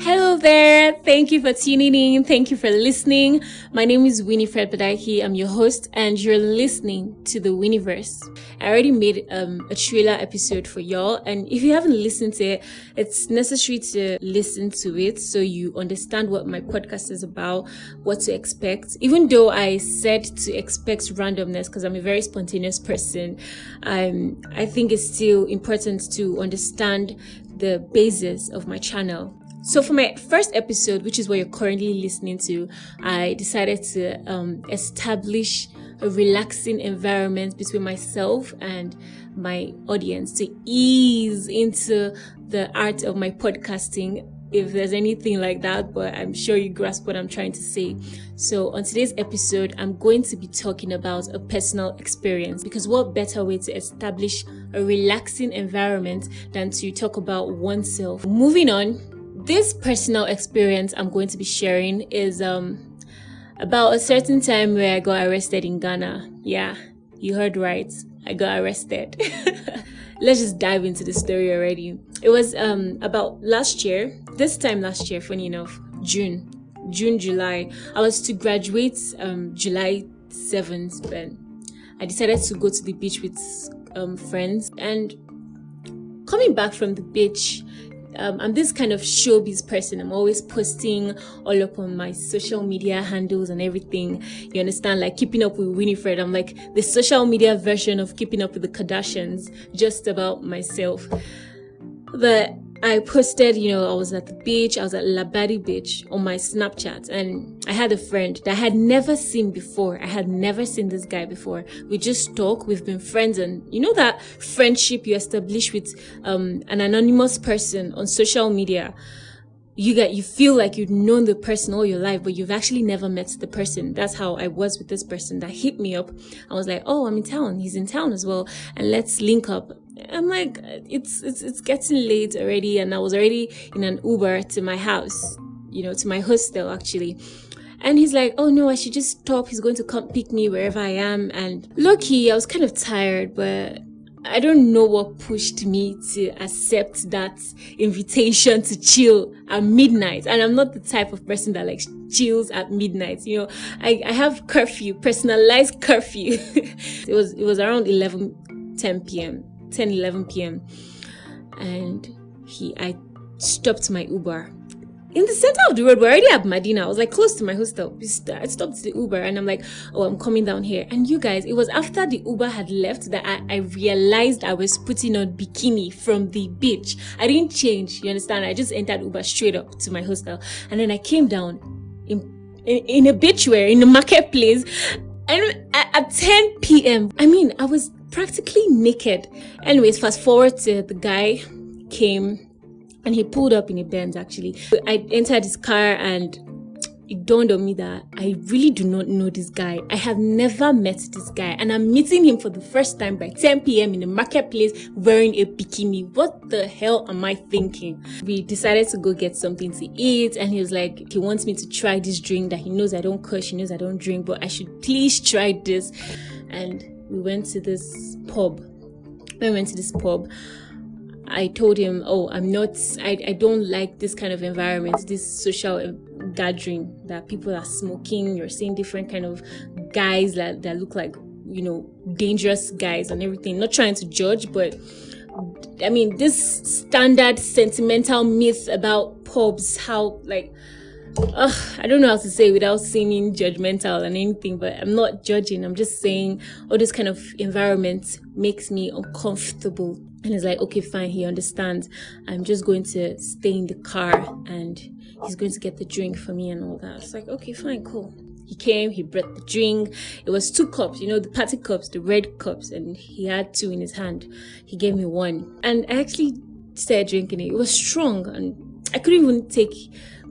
Hello there. Thank you for tuning in. Thank you for listening. My name is Winifred Badaki. I'm your host and you're listening to the Winiverse. I already made um, a trailer episode for y'all. And if you haven't listened to it, it's necessary to listen to it so you understand what my podcast is about, what to expect. Even though I said to expect randomness because I'm a very spontaneous person, um, I think it's still important to understand the basis of my channel so for my first episode, which is what you're currently listening to, I decided to um, establish a relaxing environment between myself and my audience to ease into the art of my podcasting if there's anything like that, but I'm sure you grasp what I'm trying to say. So, on today's episode, I'm going to be talking about a personal experience because what better way to establish a relaxing environment than to talk about oneself? Moving on, this personal experience I'm going to be sharing is um about a certain time where I got arrested in Ghana. Yeah, you heard right. I got arrested. Let's just dive into the story already. It was um about last year. This time last year, funny enough, June, June, July. I was to graduate um July 7th, but I decided to go to the beach with um friends and coming back from the beach um, I'm this kind of showbiz person. I'm always posting all up on my social media handles and everything. You understand? Like keeping up with Winifred. I'm like the social media version of keeping up with the Kardashians, just about myself. But I posted, you know, I was at the beach, I was at Labadi Beach on my Snapchat, and I had a friend that I had never seen before. I had never seen this guy before. We just talk, we've been friends, and you know that friendship you establish with um, an anonymous person on social media you get you feel like you've known the person all your life but you've actually never met the person that's how i was with this person that hit me up i was like oh i'm in town he's in town as well and let's link up i'm like it's it's it's getting late already and i was already in an uber to my house you know to my hostel actually and he's like, oh no, I should just stop. He's going to come pick me wherever I am. And lucky, I was kind of tired, but I don't know what pushed me to accept that invitation to chill at midnight. And I'm not the type of person that like chills at midnight. You know, I, I have curfew, personalized curfew. it was, it was around 11, 10 p.m., 10, 11 p.m. And he, I stopped my Uber in the center of the road. We're already at Medina. I was like close to my hostel. I stopped the Uber and I'm like, oh, I'm coming down here. And you guys, it was after the Uber had left that I, I realized I was putting on bikini from the beach. I didn't change. You understand? I just entered Uber straight up to my hostel. And then I came down in, in, in a beach wear in the marketplace. And at 10 p.m., I mean, I was practically naked. Anyways, fast forward to the guy came and he pulled up in a Benz actually. I entered his car and it dawned on me that I really do not know this guy. I have never met this guy and I'm meeting him for the first time by 10 p.m. in the marketplace wearing a bikini. What the hell am I thinking? We decided to go get something to eat and he was like, he wants me to try this drink that he knows I don't curse, he knows I don't drink, but I should please try this. And we went to this pub. We went to this pub I told him, "Oh, I'm not. I, I don't like this kind of environment, this social gathering that people are smoking. You're seeing different kind of guys that that look like you know dangerous guys and everything. Not trying to judge, but I mean this standard sentimental myth about pubs, how like." I don't know how to say without seeming judgmental and anything, but I'm not judging. I'm just saying all this kind of environment makes me uncomfortable. And it's like, okay, fine. He understands. I'm just going to stay in the car and he's going to get the drink for me and all that. It's like, okay, fine, cool. He came, he brought the drink. It was two cups, you know, the party cups, the red cups, and he had two in his hand. He gave me one. And I actually started drinking it. It was strong and I couldn't even take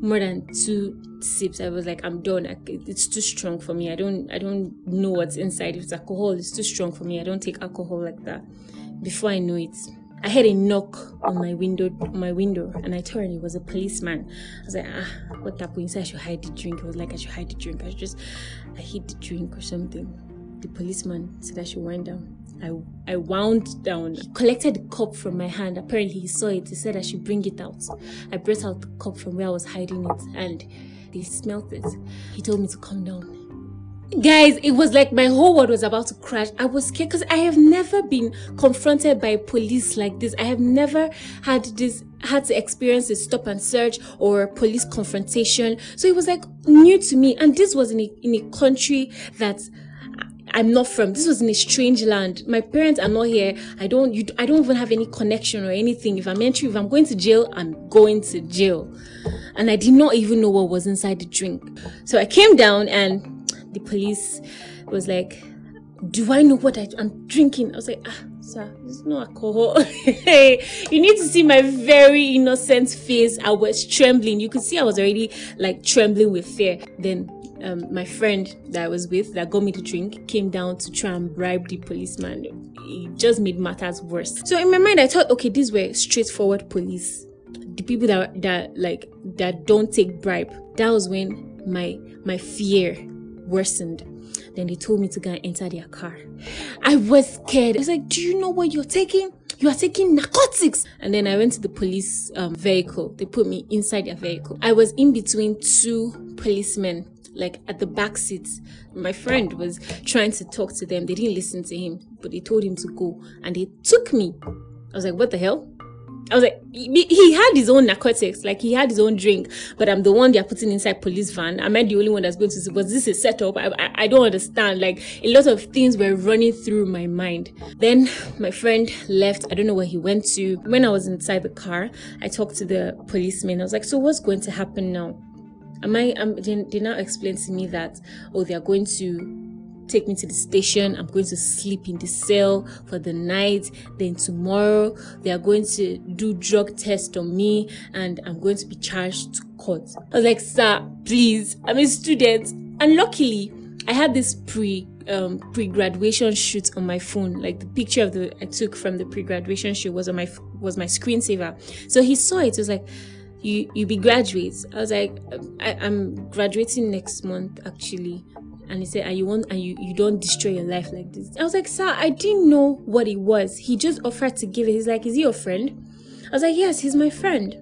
more than two sips i was like i'm done I, it's too strong for me i don't i don't know what's inside if it's alcohol it's too strong for me i don't take alcohol like that before i know it I heard a knock on my window, on my window, and I turned. It was a policeman. I was like, ah, what happened? He said I should hide the drink. I was like, I should hide the drink. I should just, I hid the drink or something. The policeman said I should wind down. I I wound down. He collected the cup from my hand. Apparently, he saw it. He said I should bring it out. I brought out the cup from where I was hiding it, and they smelt it. He told me to come down. Guys, it was like my whole world was about to crash. I was scared because I have never been confronted by police like this. I have never had this had to experience a stop and search or police confrontation. So it was like new to me. And this was in a, in a country that I'm not from. This was in a strange land. My parents are not here. I don't, you, I don't even have any connection or anything. If I'm entering, if I'm going to jail, I'm going to jail. And I did not even know what was inside the drink. So I came down and the police was like, do I know what I, am drinking? I was like, ah, sir, there's no alcohol. you need to see my very innocent face. I was trembling. You could see I was already like trembling with fear. Then um, my friend that I was with that got me to drink came down to try and bribe the policeman. It just made matters worse. So in my mind, I thought, okay, these were straightforward police. The people that that like that don't take bribe. That was when my my fear worsened. Then they told me to go and enter their car. I was scared. I was like, Do you know what you're taking? You are taking narcotics. And then I went to the police um, vehicle. They put me inside their vehicle. I was in between two policemen like at the back seats. My friend was trying to talk to them. They didn't listen to him, but they told him to go and they took me. I was like, what the hell? I was like, he, he had his own narcotics, like he had his own drink, but I'm the one they're putting inside police van. Am I the only one that's going to say, was this a setup? I, I, I don't understand. Like a lot of things were running through my mind. Then my friend left. I don't know where he went to. When I was inside the car, I talked to the policeman. I was like, so what's going to happen now? Am I? Um, they, they now explain to me that oh, they are going to take me to the station. I'm going to sleep in the cell for the night. Then tomorrow they are going to do drug test on me and I'm going to be charged to court. I was like, sir, please, I'm a student. And luckily, I had this pre um, pre-graduation shoot on my phone. Like the picture of the I took from the pre-graduation shoot was on my was my screensaver. So he saw it. It was like you you be graduates. I was like, I, am graduating next month actually. And he said, and you want and you, you don't destroy your life like this. I was like, sir, I didn't know what it was. He just offered to give it. He's like, Is he your friend? I was like, Yes, he's my friend.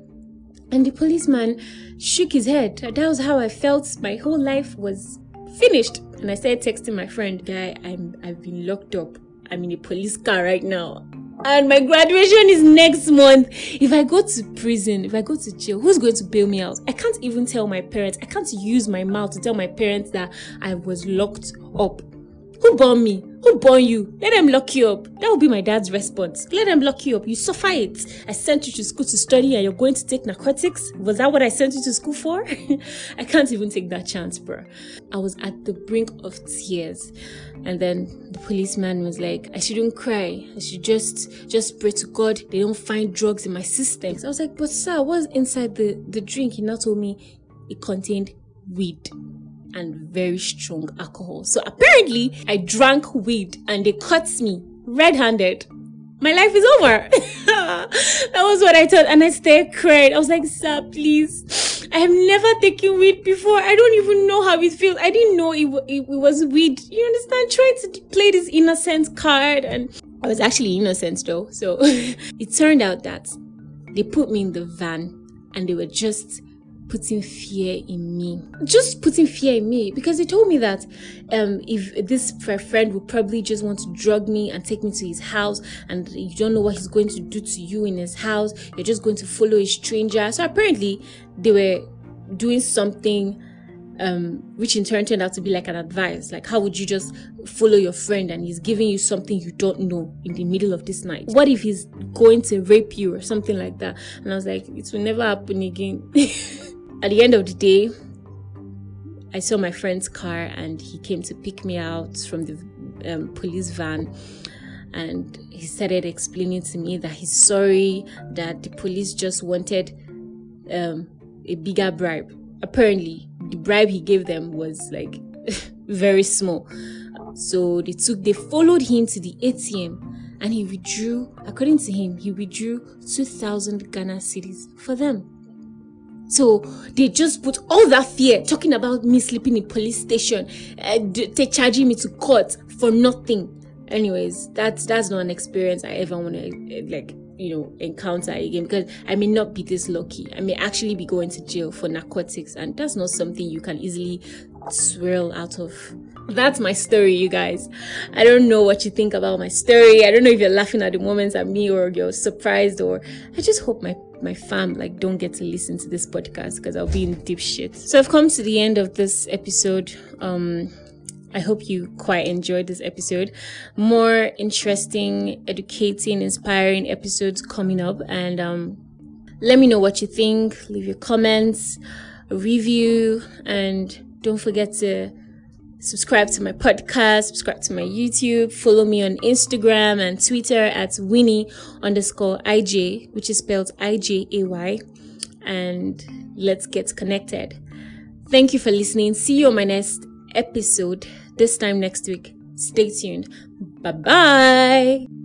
And the policeman shook his head. That was how I felt my whole life was finished. And I started texting my friend, guy, I'm I've been locked up. I'm in a police car right now and my graduation is next month. If I go to prison, if I go to jail, who's going to bail me out? I can't even tell my parents. I can't use my mouth to tell my parents that I was locked up. Who born me? Who born you? Let them lock you up. That will be my dad's response. Let them lock you up. You suffer it. I sent you to school to study and you're going to take narcotics? Was that what I sent you to school for? I can't even take that chance, bro. I was at the brink of tears. And then the policeman was like, I shouldn't cry. I should just just pray to God they don't find drugs in my system. So I was like, but sir, what's inside the, the drink? He now told me it contained weed and very strong alcohol. So apparently, I drank weed and they caught me red handed. My life is over. that was what I thought. And I stayed crying. I was like, sir, please. I have never taken weed before. I don't even know how it feels. I didn't know it, it, it was weed. You understand? Trying to play this innocent card. And I was actually innocent though. So it turned out that they put me in the van and they were just putting fear in me. Just putting fear in me because he told me that um, if this friend would probably just want to drug me and take me to his house, and you don't know what he's going to do to you in his house, you're just going to follow a stranger. So apparently, they were doing something. Um, which in turn turned out to be like an advice. Like, how would you just follow your friend and he's giving you something you don't know in the middle of this night? What if he's going to rape you or something like that? And I was like, it will never happen again. at the end of the day, I saw my friend's car and he came to pick me out from the um, police van. And he started explaining to me that he's sorry that the police just wanted um, a bigger bribe. Apparently, the bribe he gave them was like very small. So they took, they followed him to the ATM and he withdrew, according to him, he withdrew 2,000 Ghana cedis for them. So they just put all that fear talking about me sleeping in police station, uh, they charging me to court for nothing. anyways that's that's not an experience i ever want to like you know encounter again because i may not be this lucky i may actually be going to jail for narcotics and that's not something you can easily swirl out of that's my story you guys i don't know what you think about my story i don't know if you're laughing at the moments at me or you're surprised or i just hope my my fam like don't get to listen to this podcast because i'll be in deep shit so i've come to the end of this episode um I hope you quite enjoyed this episode. More interesting, educating, inspiring episodes coming up. And um, let me know what you think. Leave your comments, review, and don't forget to subscribe to my podcast, subscribe to my YouTube, follow me on Instagram and Twitter at Winnie underscore Ijay, which is spelled I J A Y. And let's get connected. Thank you for listening. See you on my next episode this time next week. Stay tuned. Bye bye.